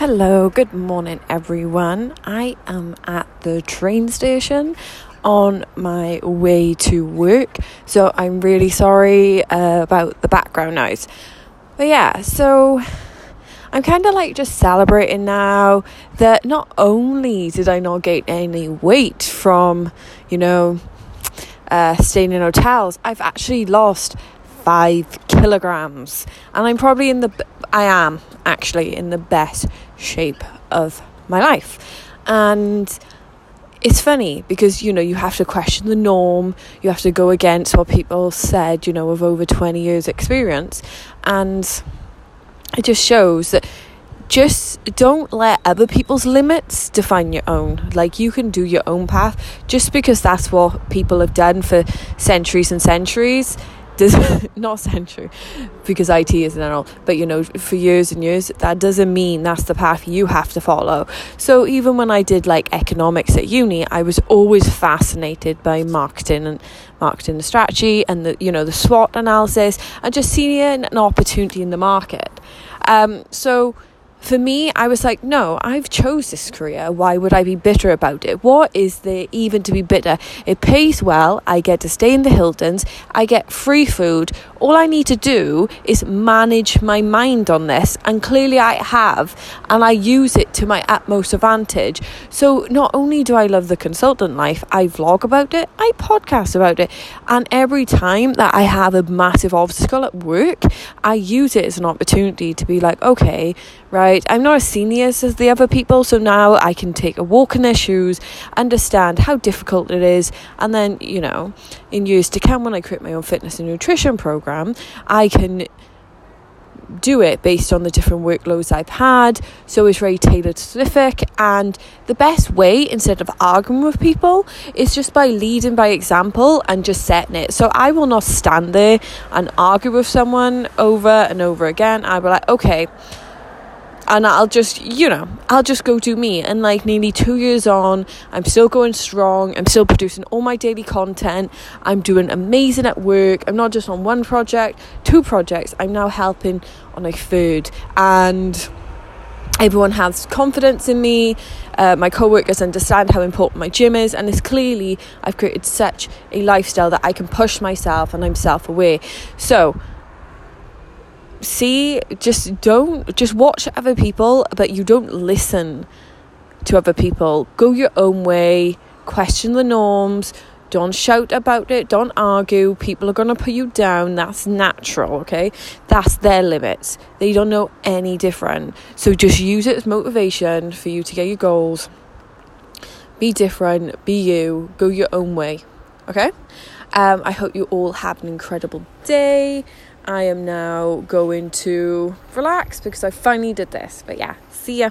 Hello, good morning, everyone. I am at the train station on my way to work, so I'm really sorry uh, about the background noise. But yeah, so I'm kind of like just celebrating now that not only did I not gain any weight from, you know, uh, staying in hotels, I've actually lost five kilograms, and I'm probably in the I am actually in the best shape of my life. And it's funny because you know you have to question the norm. You have to go against what people said you know of over 20 years experience. And it just shows that just don't let other people's limits define your own. Like you can do your own path just because that's what people have done for centuries and centuries does not century because IT isn't at all, but you know, for years and years, that doesn't mean that's the path you have to follow. So even when I did like economics at uni, I was always fascinated by marketing and marketing strategy and the you know the SWOT analysis and just seeing an opportunity in the market. Um, so for me, I was like, no, I've chose this career. Why would I be bitter about it? What is there even to be bitter? It pays well. I get to stay in the Hiltons. I get free food. All I need to do is manage my mind on this, and clearly I have, and I use it to my utmost advantage. So not only do I love the consultant life, I vlog about it, I podcast about it, and every time that I have a massive obstacle at work, I use it as an opportunity to be like, okay, right, I'm not as senior as the other people, so now I can take a walk in their shoes, understand how difficult it is, and then, you know, in years to come when I create my own fitness and nutrition program, I can do it based on the different workloads I've had. So it's very tailored specific. And the best way, instead of arguing with people, is just by leading by example and just setting it. So I will not stand there and argue with someone over and over again. I'll be like, okay and I'll just, you know, I'll just go do me. And like nearly two years on, I'm still going strong. I'm still producing all my daily content. I'm doing amazing at work. I'm not just on one project, two projects. I'm now helping on a third. And everyone has confidence in me. Uh, my co-workers understand how important my gym is, and it's clearly I've created such a lifestyle that I can push myself, and I'm self-aware. So see, just don't, just watch other people, but you don't listen to other people. Go your own way, question the norms. Don't shout about it. Don't argue. People are going to put you down. That's natural, okay? That's their limits. They don't know any different. So just use it as motivation for you to get your goals. Be different. Be you. Go your own way, okay? Um, I hope you all have an incredible day. I am now going to relax because I finally did this. But yeah, see ya.